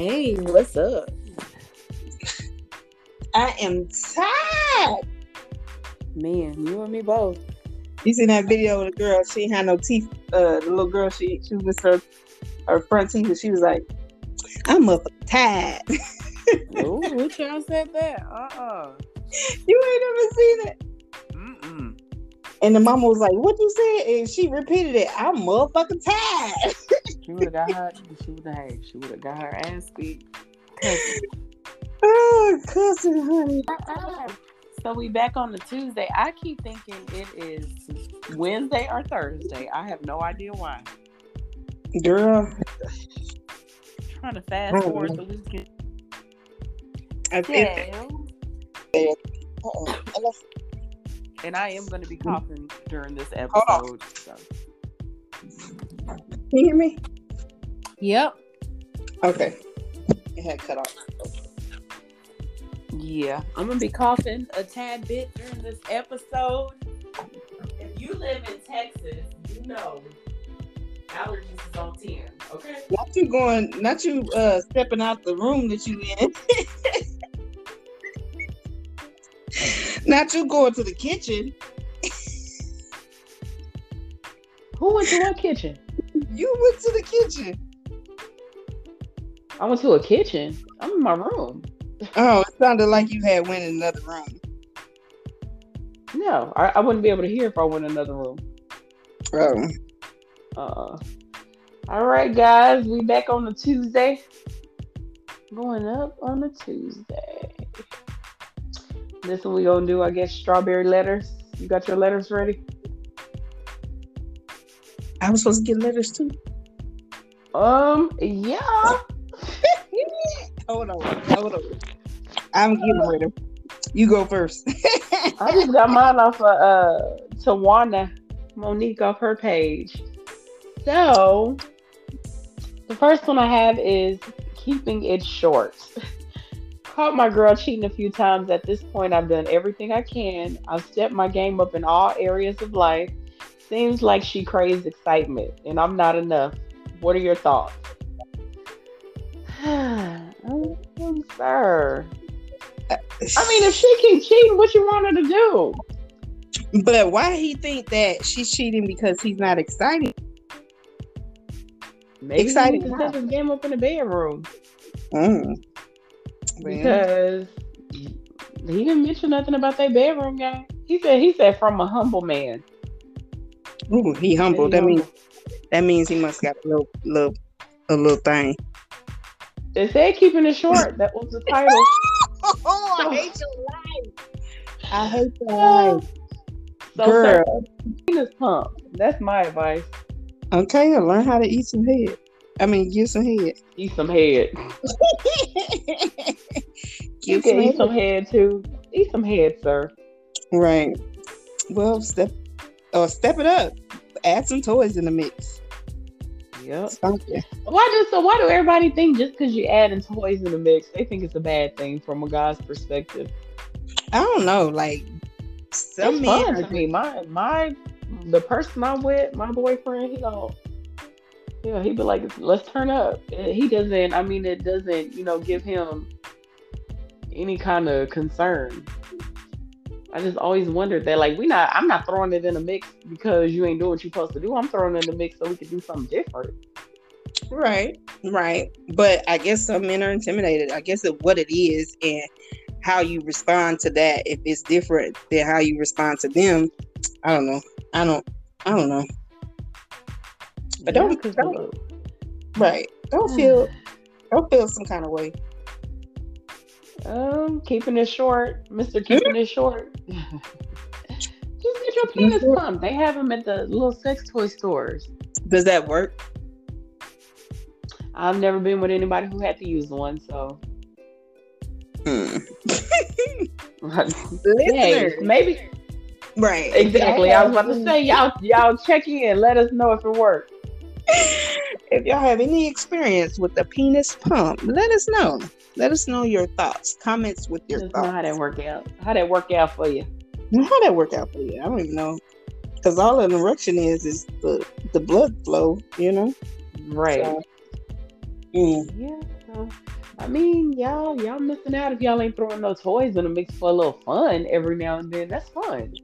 Hey, what's up? I am tired. Man, you and me both. You seen that video of the girl? She ain't had no teeth. Uh, the little girl, she she was her her front teeth, and she was like, "I'm motherfucking tired." Ooh, which y'all said that? Uh uh you ain't never seen it. Mm-mm. And the mama was like, "What you said?" And she repeated it. I'm motherfucking tired. She would have got her. She would have. She would have got her ass beat. oh, cussing, honey. So we back on the Tuesday. I keep thinking it is Wednesday or Thursday. I have no idea why. Girl, trying to fast forward the weekend. I think. And I am going to be coughing during this episode. So. Can you hear me? Yep. Okay. It had cut off. Yeah, I'm gonna be coughing a tad bit during this episode. If you live in Texas, you know allergies is on ten. Okay. Not you going, not you uh stepping out the room that you in. not you going to the kitchen. Who went to what kitchen? You went to the kitchen. I went to a kitchen. I'm in my room. Oh, it sounded like you had went in another room. No, I, I wouldn't be able to hear if I went in another room. Oh. Uh, all right, guys, we back on the Tuesday. Going up on a Tuesday. This one we gonna do, I guess, strawberry letters. You got your letters ready? I was supposed to get letters too. Um, yeah. Hold on, hold on. I'm getting ready. You go first. I just got mine off of uh Tawana Monique off her page. So the first one I have is keeping it short. Caught my girl cheating a few times. At this point, I've done everything I can. I've stepped my game up in all areas of life. Seems like she craves excitement, and I'm not enough. What are your thoughts? Sir. I mean, if she can cheat, what you want her to do? But why he think that she's cheating because he's not excited? Maybe Exciting he set his game up in the bedroom Mm. Because he didn't mention nothing about that bedroom guy. He said he said from a humble man. ooh, he humble. That means that means he must got a little little a little thing. It said keeping it short. That was the title. Oh, I hate your life. I hate your life. So Girl. sir, penis pump. That's my advice. Okay, learn how to eat some head. I mean, get some head. Eat some head. You can some eat head. some head too. Eat some head, sir. Right. Well, step or step it up. Add some toys in the mix. Yep. Something. Why do so? Why do everybody think just because you're adding toys in the mix, they think it's a bad thing from a guy's perspective? I don't know. Like some it's men. fun to me. My my the person I'm with, my boyfriend, he don't. Yeah, he'd be like, let's turn up. Uh, he doesn't. I mean, it doesn't. You know, give him any kind of concern. I just always wondered that, like, we not. I'm not throwing it in a mix because you ain't doing what you're supposed to do. I'm throwing it in the mix so we can do something different. Right, right. But I guess some men are intimidated. I guess of what it is and how you respond to that. If it's different than how you respond to them, I don't know. I don't. I don't know. But don't, Yeah, 'cause don't right. Don't mm. feel. Don't feel some kind of way. Um, keeping it short, Mister. Keeping it short. Just get your penis pumped. They have them at the little sex toy stores. Does that work? I've never been with anybody who had to use one, so Hmm. hey, maybe right? exactly. I was about to say y'all y'all check in. Let us know if it worked. if y'all have any experience with the penis pump, let us know. Let us know your thoughts, comments with your Just know thoughts. how that work out. How that work out for you? How that work out for you? I don't even know. Because all an erection is is the the blood flow, you know. Right. So, mm. Yeah. So, I mean, y'all, y'all missing out if y'all ain't throwing those toys in the mix for a little fun every now and then. That's fun.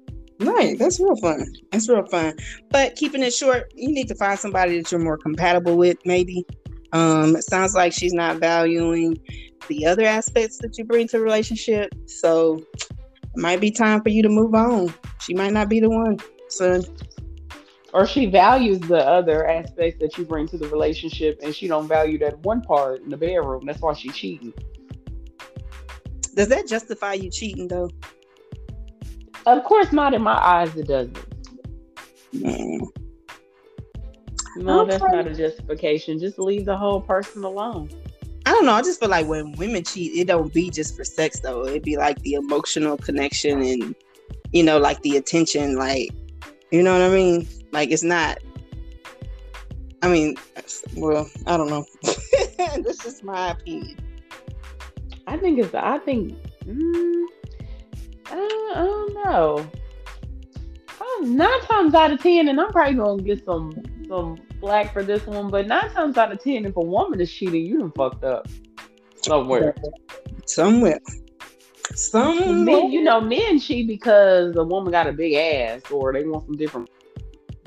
Right, that's real fun. That's real fun. But keeping it short, you need to find somebody that you're more compatible with, maybe. Um, it sounds like she's not valuing the other aspects that you bring to the relationship. So it might be time for you to move on. She might not be the one, son. Or she values the other aspects that you bring to the relationship and she don't value that one part in the bedroom. That's why she's cheating. Does that justify you cheating though? Of course not in my eyes it doesn't. Mm. No, Okay. that's not a justification. Just leave the whole person alone. I don't know. I just feel like when women cheat, it don't be just for sex though. It'd be like the emotional connection and you know, like the attention, like you know what I mean? Like it's not I mean, well, I don't know. this is my opinion. I think it's. I think. Mm, I, I don't know. Nine times out of ten, and I'm probably gonna get some some flack for this one, but nine times out of ten, if a woman is cheating, you done fucked up somewhere. Somewhere. Somewhere. Men, you know, men cheat because a woman got a big ass or they want some different.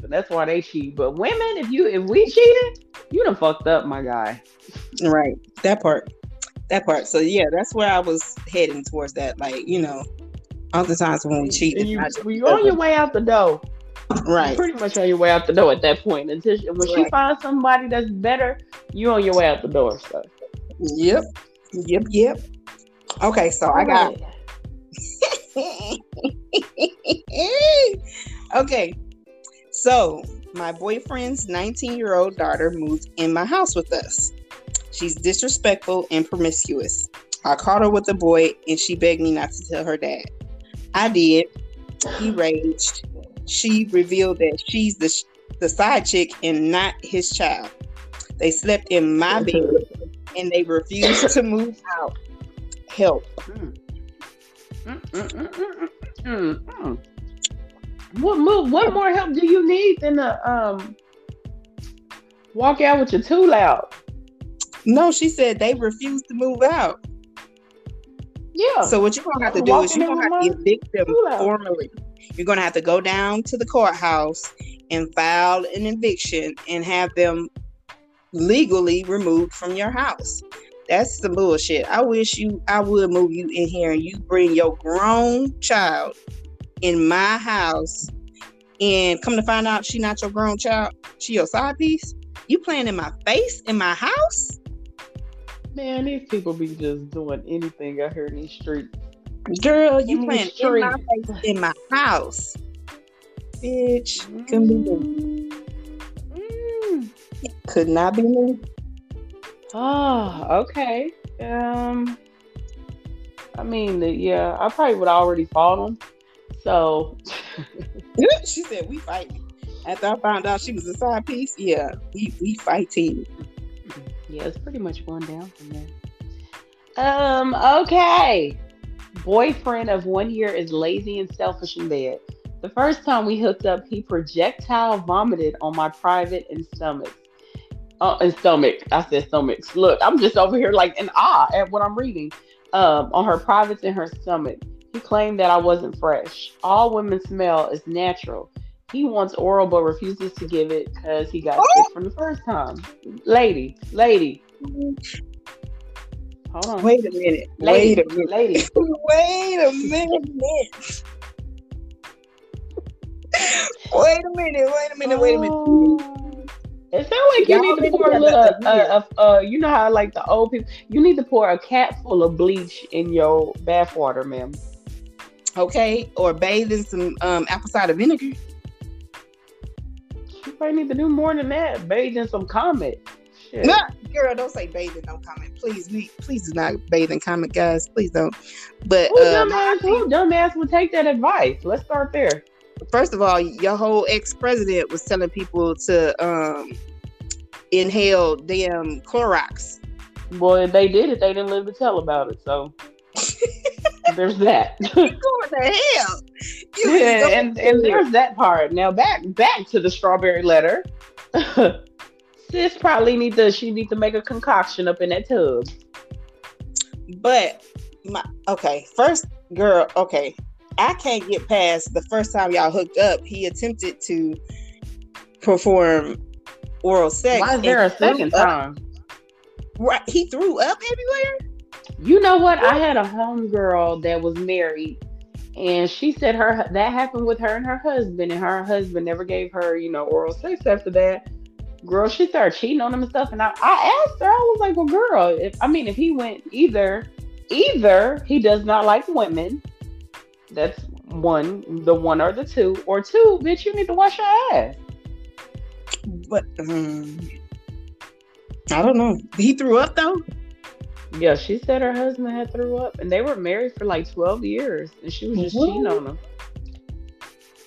That's why they cheat. But women, if you if we cheated, you done fucked up, my guy. Right. That part. That part. So yeah, that's where I was heading towards that. Like, you know, oftentimes when we cheat, And you, not when you're on your way out the door. right. You're pretty much on your way out the door at that point. Until she, when she Right. finds somebody that's better, you're on your way out the door. So Yep. Yep. Yep. Okay, so I got okay. So, my boyfriend's 19 year old daughter moved in my house with us. She's disrespectful and promiscuous. I caught her with a boy and she begged me not to tell her dad. I did. He raged. She revealed that she's the, the side chick and not his child. They slept in my bed and they refused to move out. Help. Mm. What move? What more help do you need than to um walk out with your tool out? No, she said they refused to move out. Yeah. So what you're gonna have to do is you're gonna have to evict them formally. You're gonna have to go down to the courthouse and file an eviction and have them legally removed from your house. That's some bullshit. I wish you I would move you in here and you bring your grown child in my house and come to find out she not your grown child, she your side piece. You playing in my face in my house? Man, these people be just doing anything out here in these streets. Girl, you playing in my face in my house. Bitch, couldn't be me. Mm. Could not be me. Oh, okay. Um, I mean, yeah, I probably would already fought him. So, she said we fighting. After I found out she was a side piece, yeah, we we fighting. Yeah, it's pretty much going down from there. Um, okay. Boyfriend of one year is lazy and selfish in bed. The first time we hooked up, he projectile vomited on my private and stomach. Uh, and stomach. I said stomachs. Look, I'm just over here like in awe at what I'm reading. Um, on her privates and her stomach. He claimed that I wasn't fresh. All women smell is natural. He wants oral but refuses to give it because he got sick from the first time. Lady, lady, hold on. Wait a minute. lady, Wait a minute. lady. Wait a minute. wait a minute. Wait a minute. Wait a minute. Oh. It sounds like you Y'all need to pour a little, uh, uh, uh, you know how like the old people, you need to pour a cap full of bleach in your bath water, ma'am. Okay, or bathe in some um, apple cider vinegar. Probably need to do more than that. Bathe in some Comet. Shit. No, girl, don't say bathe in no comment. Please, we please do not bathe in comment, guys. Please don't. But Who um, dumbass? Who dumbass would take that advice? Let's start there. first of all, your whole ex president was telling people to um inhale damn Clorox. Boy, if they did it, they didn't live to tell about it. So there's that. What the hell? You yeah, and, and there's that part. Now back back to the strawberry letter. Sis probably need to she need to make a concoction up in that tub. But my okay, first girl, okay. I can't get past the first time y'all hooked up. He attempted to perform oral sex. Why is there a second time? Right, he threw up everywhere. You know what? I had a homegirl that was married, and she said her that happened with her and her husband, and her husband never gave her, you know, oral sex after that. Girl, she started cheating on him and stuff. And I, I asked her, I was like, "Well, girl, if I mean, if he went either, either he does not like women, that's one, the one or the two, or two, bitch, you need to wash your ass." But um, I don't know. He threw up though. Yeah, she said her husband had threw up, and they were married for like twelve years, and she was just What? cheating on him.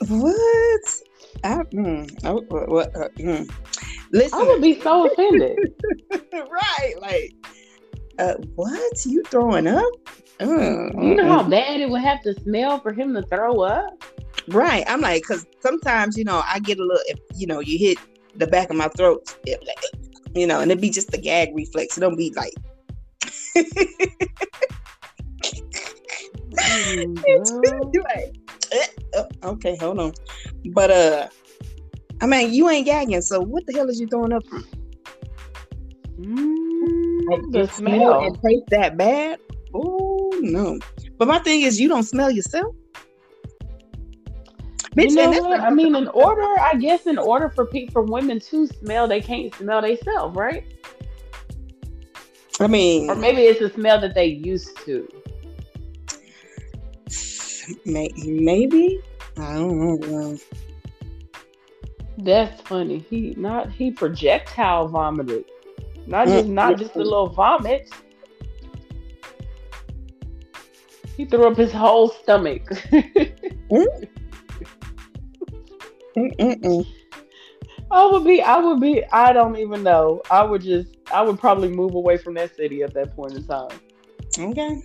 What? I, mm, I, what, what, uh, mm. Listen, I would be so offended. right? Like, uh, what? You throwing up? Mm, You know how mm-mm. bad it would have to smell for him to throw up? Right. I'm like, because sometimes you know I get a little, if you know, you hit the back of my throat, you know, and it'd be just the gag reflex. It don't be like. You like, oh, okay, hold on. But uh, I mean, you ain't gagging, so what the hell is you throwing up from? Mm, the It smell. and taste that bad? Oh no! But my thing is, you don't smell yourself. You know and what? I mean, in order, I guess, in order for pe- for women to smell, they can't smell themselves, right? I mean, Or maybe it's a smell that they used to. maybe I don't know. That's funny. He not he projectile vomited, not just Mm. not just a little vomit. He threw up his whole stomach. Mm-mm-mm. I would be, I would be, I don't even know. I would just, I would probably move away from that city at that point in time. Okay.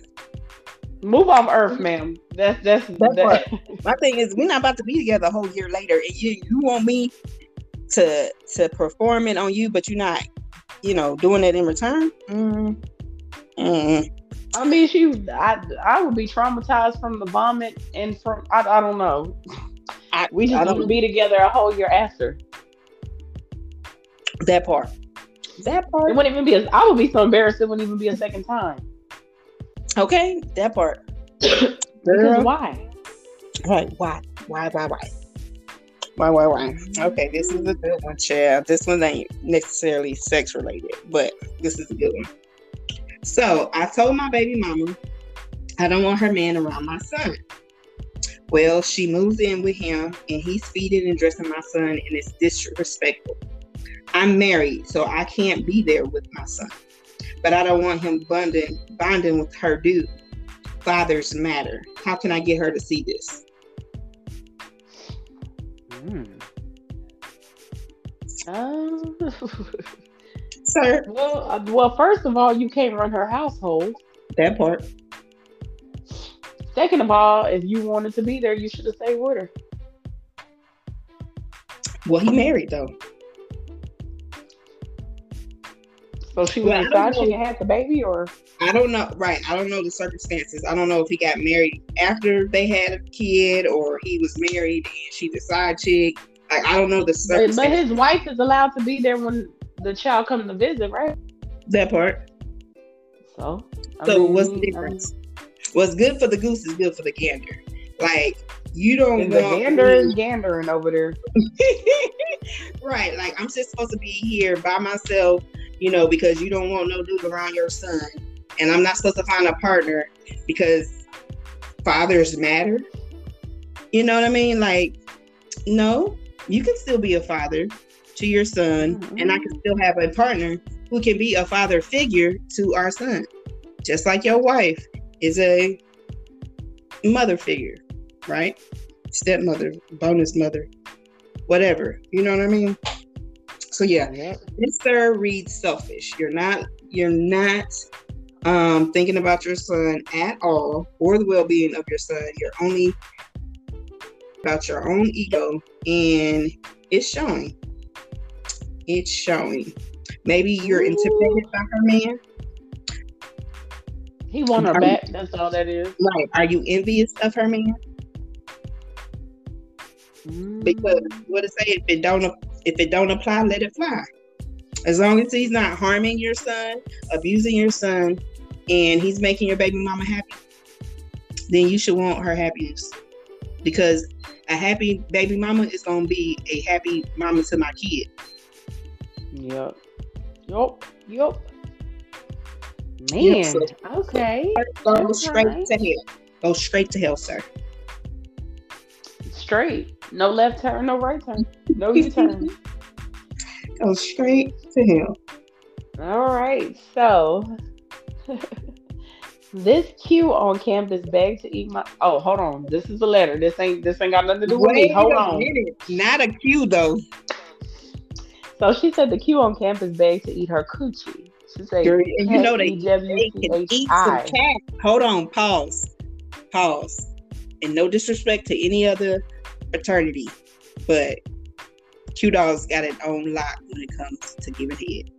Move off Earth, ma'am. That's that's That's that. My thing is, we're not about to be together a whole year later, and you you want me to to perform it on you, but you're not, you know, doing it in return. Mm. Mm. I mean, she, I, I would be traumatized from the vomit and from, I, I don't know. I, We I just don't wouldn't be together a whole year after. That part. That part. It wouldn't even be. A, I would be so embarrassed. It wouldn't even be a second time. Okay, that part. Because Girl. why? Right. Why? Why? Why? Why? Why? Why? Why? Okay, this is a good one, child. This one ain't necessarily sex related, but this is a good one. So I told my baby mama I don't want her man around my son. Well, she moves in with him and he's feeding and dressing my son and it's disrespectful. I'm married, so I can't be there with my son. But I don't want him bonding bonding with her dude. Fathers matter. How can I get her to see this? Um, Sir, well, uh, well, first of all, you can't run her household. that part. Second of all, if you wanted to be there, you should have stayed with her. Well, he married though. So she was I don't inside. She know. had the baby, or I don't know. Right. I don't know the circumstances. I don't know if he got married after they had a kid or he was married and she the side chick. Like, I don't know the but, but his wife is allowed to be there when the child comes to visit, right? that part. So, I So mean, what's the I difference? What's good for the goose is good for the gander. Like, you don't mean, the want gander is gandering over there. right. Like, I'm just supposed to be here by myself, you know, because you don't want no dude around your son. And I'm not supposed to find a partner because fathers matter. You know what I mean? Like, no, you can still be a father to your son, mm-hmm. and I can still have a partner who can be a father figure to our son. Just like your wife is a mother figure, right? Stepmother, bonus mother, whatever. You know what I mean? So yeah, Yep. this sir reads selfish. You're not you're not um thinking about your son at all or the well-being of your son. You're only about your own ego and it's showing. it's showing. Maybe you're intimidated by her man. He want her Are- back. That's all that is. Right. Are you envious of her man? Because what it say, if it don't if it don't apply, let it fly. As long as he's not harming your son, abusing your son, and he's making your baby mama happy, then you should want her happiness. Because a happy baby mama is gonna be a happy mama to my kid. Yep. Yep. Yup. Man. Yep, so- okay. Go That's straight to hell. Go straight to hell, sir. Straight. No left turn. No right turn. No U turn. Go straight to hell. All right. So this Q on campus begged to eat my. Oh, hold on. This is a letter. This ain't. This ain't got nothing to do with me. Hold on. Not a Q though. So she said the Q on campus begged to eat her coochie. She said, Girl, you know they, they can eat some cat. Hold on, pause. Pause. And no disrespect to any other fraternity, but Q Dog's got it on lock when it comes to giving head.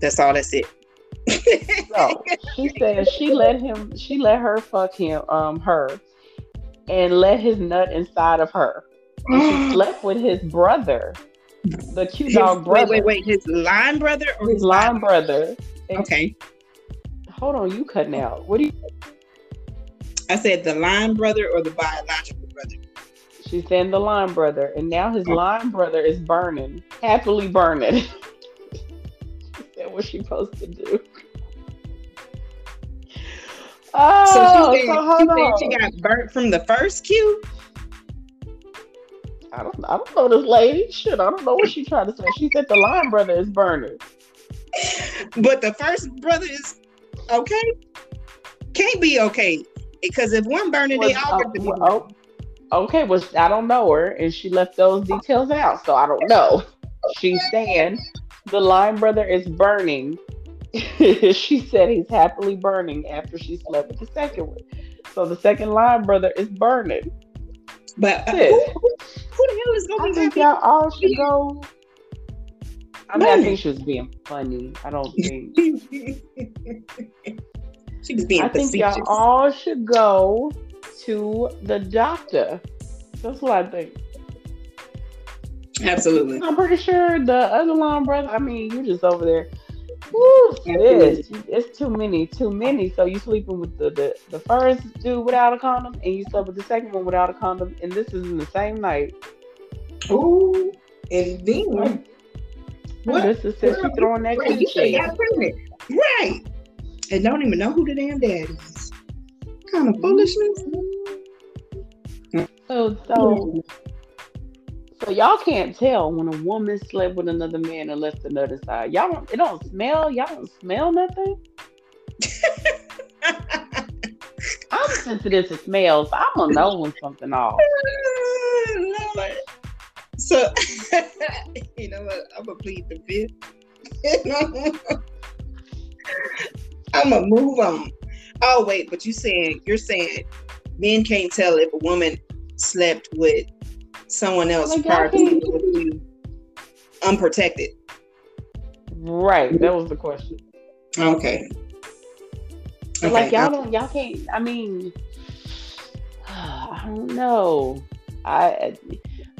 That's all that's it. So she said she let him. She let her fuck him. Um, her, and let his nut inside of her. And she slept with his brother, the Q Dog brother, wait, wait, wait. His line brother or his his line brother. And- Okay. Hold on, you cutting out. What do you? I said the line brother or the biological brother. She's saying the lime brother, and now his oh. lime brother is burning, happily burning. she said what she supposed to do. Oh, So so, she oh, said, hold she, on. she got burnt from the first Q. I don't, I don't know this lady. Shit, I don't know what she tried to say. She said the lime brother is burning. But the first brother is okay. Can't be okay. Because if one burning, they all got to be Oh, oh, okay, well, I don't know her, and she left those details out, so I don't know. She's saying the line brother is burning. she said he's happily burning after she slept with the second one. So the second line brother is burning. But uh, who, who, who the hell is going to think be y'all all should go. I mean, I think she was being funny. I don't think. happy? she was being I think y'all all should go to the doctor. That's what I think. Absolutely. I'm pretty sure the other line brother. I mean, you're just over there. Woo, sis, it's too many, too many. So you sleeping with the, the the first dude without a condom, and you slept with the second one without a condom, and this is in the same night. Ooh, and then What? This is sis, you throwing that Right, you got pregnant. Right. And don't even know who the damn dad is. Kind of foolishness. So so so y'all can't tell when a woman slept with another man and left the nut inside. Y'all don't. It don't smell. Y'all don't smell nothing. I'm sensitive to smells. I'm gonna know when something off. So, you know what? I'm gonna plead the fifth. I'm gonna move on. Oh wait, but you saying you're saying men can't tell if a woman slept with someone else Like, prior to sleeping with you unprotected. Right. That was the question. Okay. But like y'all I- don't. Y'all can't. I mean, I don't know. I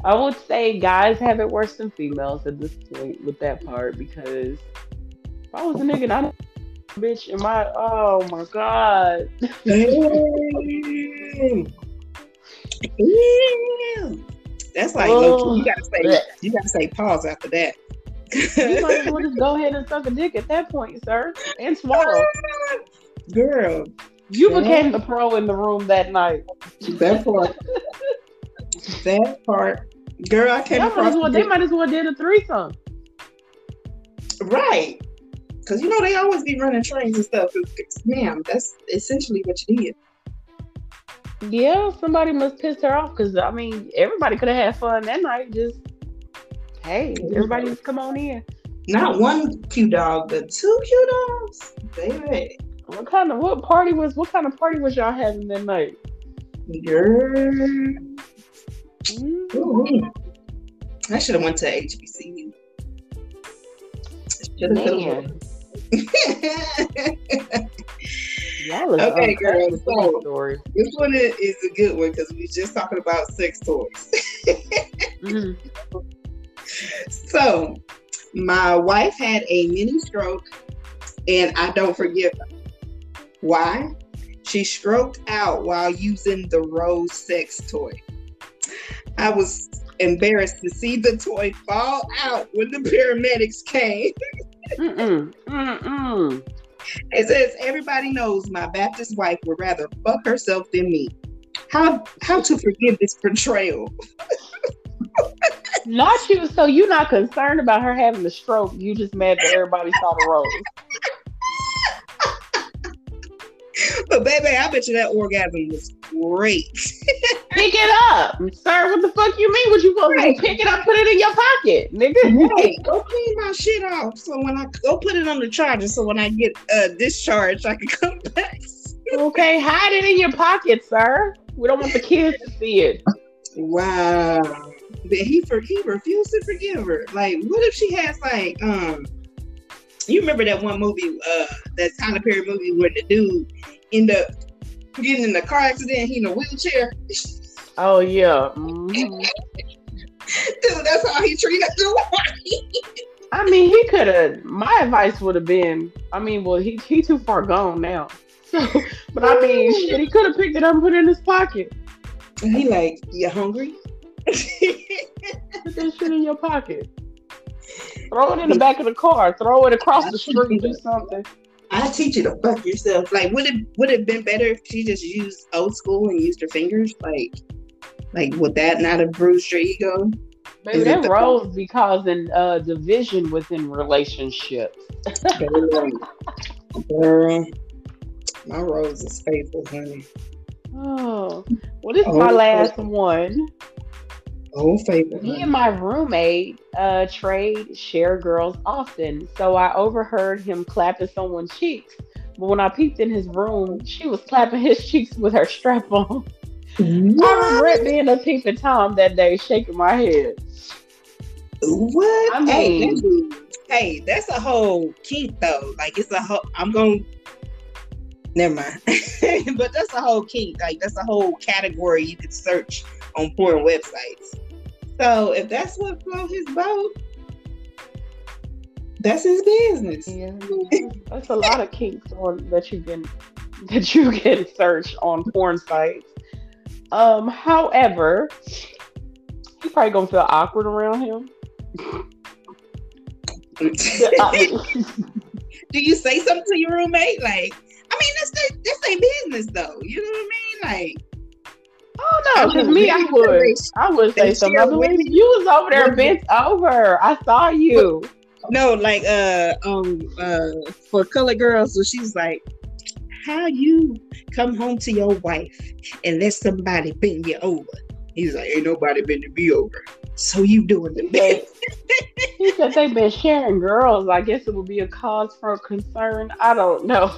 I would say guys have it worse than females at this point with that part because if I was a nigga, and I don't bitch am I? oh my god. Damn. Damn. That's like key. You gotta say Blech. you gotta say pause after that. You might as well just go ahead and suck a dick at that point, sir, and swallow. Girl, You became the pro in the room that night. that part. that part. Girl, I came might across well, they might as well did a threesome. right. Cause you know they always be running trains and stuff. Ma'am, that's essentially what you did. Yeah, somebody must piss her off because I mean everybody could have had fun that night. Just hey, everybody just come on in. Not one Q Dog, but two Q Dogs. Baby. What kind of what party was what kind of party was y'all having that night? Girl. Mm, Ooh. I should have went to HBCU. Y'all is Okay, girl, so- stories. this one is, a good one because we was just talking about sex toys. Mhm. So, my wife had a mini stroke, and I don't forgive her. Why? She stroked out while using the Rose sex toy. I was embarrassed to see the toy fall out when the paramedics came. Mm-mm. Mm-mm. It says everybody knows my Baptist wife would rather fuck herself than me. How how to forgive this betrayal? Not you. So you're not concerned about her having a stroke. You just mad that everybody saw the rose. But baby, I bet you that orgasm was great. Pick it up, sir. What the fuck you mean? What you to Right. Pick it up, put it in your pocket, nigga. Hey, go clean my shit off. So when I go put it on the charger, so when I get uh discharged, I can come back. Okay, hide it in your pocket, sir. We don't want the kids to see it. Wow. But he for he refused to forgive her. Like, what if she has like um you remember that one movie, uh that Tyler Perry movie where the dude end up getting in a car accident, he in a wheelchair. Oh yeah. Mhm. Dude, that's how he treated the wife. I mean, he could have. My advice would have been. I mean, well, he he too far gone now. So, but I mean, shit, he could have picked it up and put it in his pocket. And he like, you hungry? Put that shit in your pocket. Throw it in the back of the car. Throw it across the street. Do something. I teach you to fuck yourself. Like, would it would it have been better if she just used old school and used her fingers? Like, like would that not have bruised your ego? Maybe Is that rose be causing uh, division within relationships. Girl, my rose is faithful, honey. Oh, well, this is Oh, my last one. Oh, faithful. Me and my roommate uh, trade share girls often, so I overheard him clapping someone's cheeks. But when I peeked in his room, she was clapping his cheeks with her strap on. I regret being a peeping Tom that day, shaking my head. What? I hey, mean- that's- hey, that's a whole kink though. Like it's a whole. I'm gonna. Never mind. but that's a whole kink. Like that's a whole category you could search on porn websites. So if that's what float his boat, that's his business. Yeah, that's a lot of kinks on that you can that you can search on porn sites. Um, however, he probably gonna feel awkward around him. Do you say something to your roommate? Like, I mean, that's their, that's their business, though. You know what I mean? Like, Oh no, because me, I would. I would say something. I believe you was over there bent over. I saw you. no, like, uh, um, uh, For Colored Girls, so she's like, how you come home to your wife and let somebody bend you over? He's like, ain't nobody been to me over. So you doing the best. he said they've been sharing girls. I guess it would be a cause for concern. I don't know.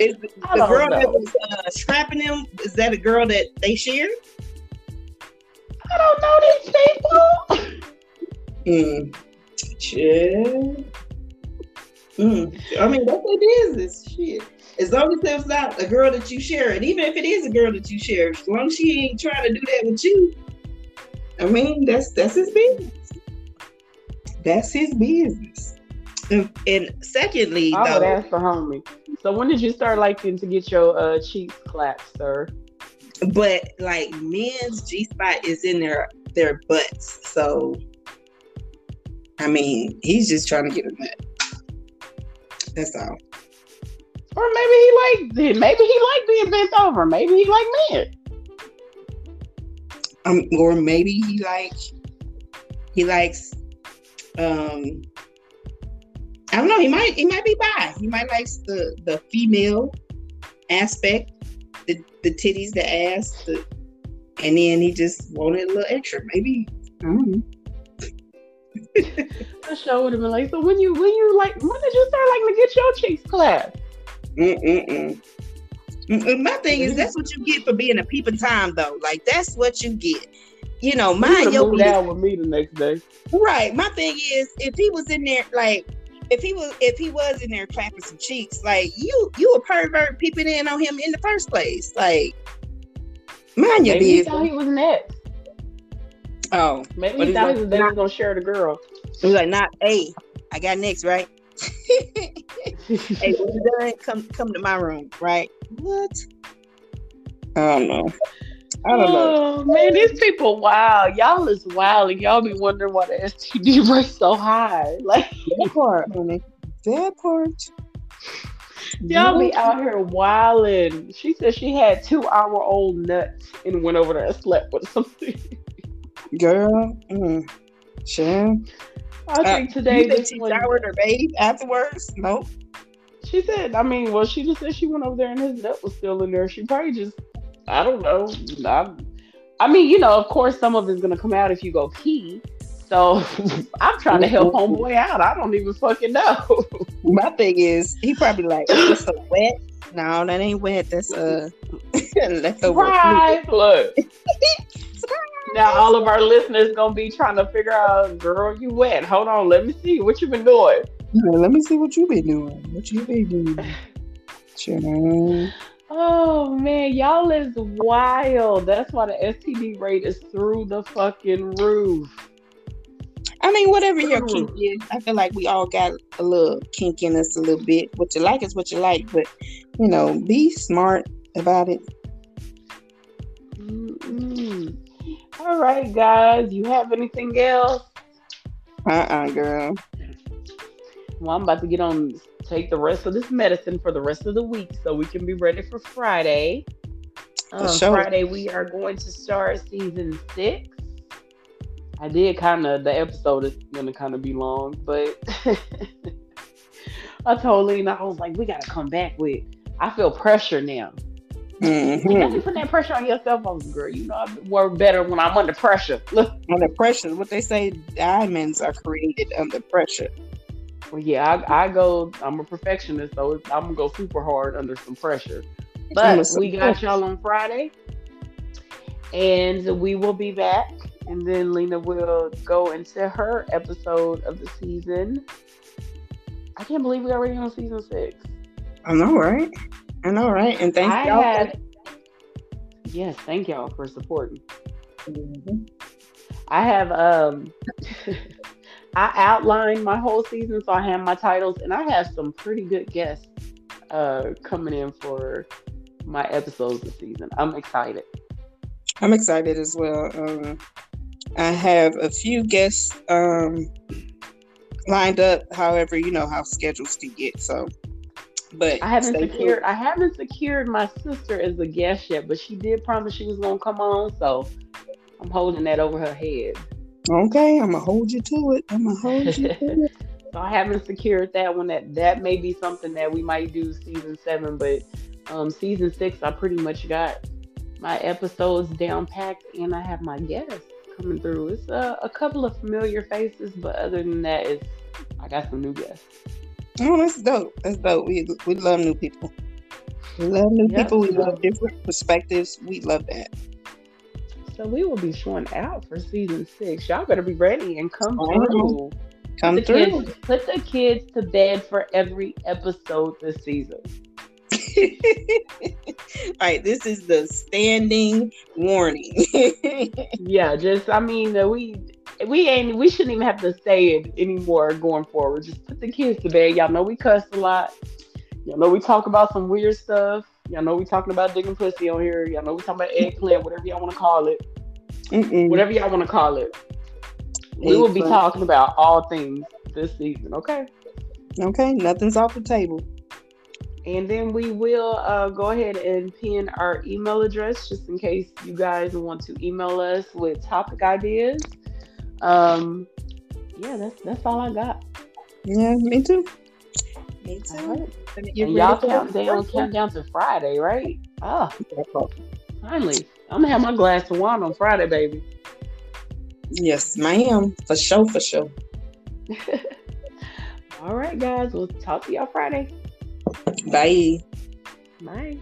Is the, the girl that was uh, strapping him, is that a girl that they share? I don't know these people. Mm. Yeah. Mm. I mean, that's their business. Shit. As long as it's not a girl that you share, and even if it is a girl that you share, as long as she ain't trying to do that with you, I mean, that's that's his business. That's his business. And, and secondly, I would though, ask the homie. So when did you start liking to get your uh, cheeks clapped, sir? but like men's G spot is in their their butts, so I mean, he's just trying to get a nut. That's all. Or maybe he like maybe he like being bent over. Maybe he like men. um, or maybe he like he likes um I don't know, he might he might be bi. He might like the the female aspect, the the titties, the ass, the and then he just wanted a little extra. Maybe I don't know. The show would have been like, so when you when you like when did you start like to get your cheeks clapped? Mm-mm-mm. My thing is that's what you get for being a peep peeping time though. Like that's what you get. You know, You mind your have moved out with me the next day. Right. My thing is, if he was in there, like, if he was if he was in there clapping some cheeks, like you you a pervert peeping in on him in the first place. Like mind your Maybe he business. thought he was next. Oh, Maybe But he thought he was, they not- was gonna share the girl. he was like, not A. I got next, right? hey, when you done, come come to my room, right? What? I don't know. I don't know. Oh man, these people wow. Y'all is wild and y'all be wondering why the STD rate so high. Like That part, honey. That part. y'all be out here wilding. She said she had two hour old nuts and went over there and slept with something. Girl, mm. Sure. I uh, think today you think this she showered her babe afterwards? Nope. she said, I mean, well, she just said she went over there and his nut was still in there. She probably just, I don't know. I, I mean, you know, of course, some of it's gonna come out if you go pee. So I'm trying to help homeboy out. I don't even fucking know. My thing is, he probably like, it's so wet. No, that ain't wet. That's uh leftover. Surprise! Look. Now all of our listeners gonna be trying to figure out, girl, you wet. Hold on, let me see what you've been doing. fluid. Let me see what you've been doing. What you been doing? Sure. Oh man, y'all is wild. That's why the STD rate is through the fucking roof. I mean, whatever your Ooh. kink is, I feel like we all got a little kink in us a little bit. What you like is what you like, but you know, be smart about it. Mm-mm. All right, guys. You have anything else? Uh-uh, girl. Well, I'm about to get on take the rest of this medicine for the rest of the week so we can be ready for Friday. Um, sure. Friday we are going to start season six. I did kind of the episode is gonna kind of be long, but I told Lena I was like, we gotta come back with. I feel pressure now. You know, hmm you put that pressure on yourself. I was girl. You know, I work better when I'm under pressure. Look, Under pressure, what they say, diamonds are created under pressure. well, yeah, I, I go. I'm a perfectionist, so I'm gonna go super hard under some pressure. But we got y'all on Friday, and we will be back. And then Lena will go into her episode of the season. I can't believe we're already on season six. I know, right? I know, right? And thank I y'all. had, yes, thank y'all for supporting. Mhm. I have um I outlined my whole season, so I have my titles, and I have some pretty good guests uh coming in for my episodes this season. I'm excited. I'm excited as well. Um, I have a few guests um, lined up. However, you know how schedules can get. So, but I haven't stay secured I haven't secured my sister as a guest yet, but she did promise she was gonna come on, so I'm holding that over her head. Okay, I'm gonna hold you to it. I'm gonna hold you to it. So I haven't secured that one. That that may be something that we might do season seven, but um, season six, I pretty much got my episodes down packed, and I have my guests coming through. It's uh, a couple of familiar faces, but other than that, it's I got some new guests. Oh, that's dope. That's dope. We we love new people. We love new Yep. people. We love different perspectives. We love that. So we will be showing out for season six. Y'all better be ready and come through. Come the through. Kids, put the kids to bed for every episode this season. All right, this is the standing warning. Yeah, just I mean uh, we we ain't we shouldn't even have to say it anymore going forward. Just put the kids to bed. Y'all know we cuss a lot. Y'all know we talk about some weird stuff. Y'all know we talking about digging pussy on here. Y'all know we talking about eggplant, whatever y'all want to call it. Mm-mm. Whatever y'all want to call it. We will be talking about all things this season, okay? Okay, nothing's off the table. And then we will uh, go ahead and pin our email address just in case you guys want to email us with topic ideas. Um, yeah, that's that's all I got. Yeah, me too. Me All too. right. Let me get And y'all count down, count down to Friday, right? Ah, finally. I'm gonna have my glass of wine on Friday, baby. Yes, ma'am. For sure, for sure. all right, guys. We'll talk to y'all Friday. Bye. Bye.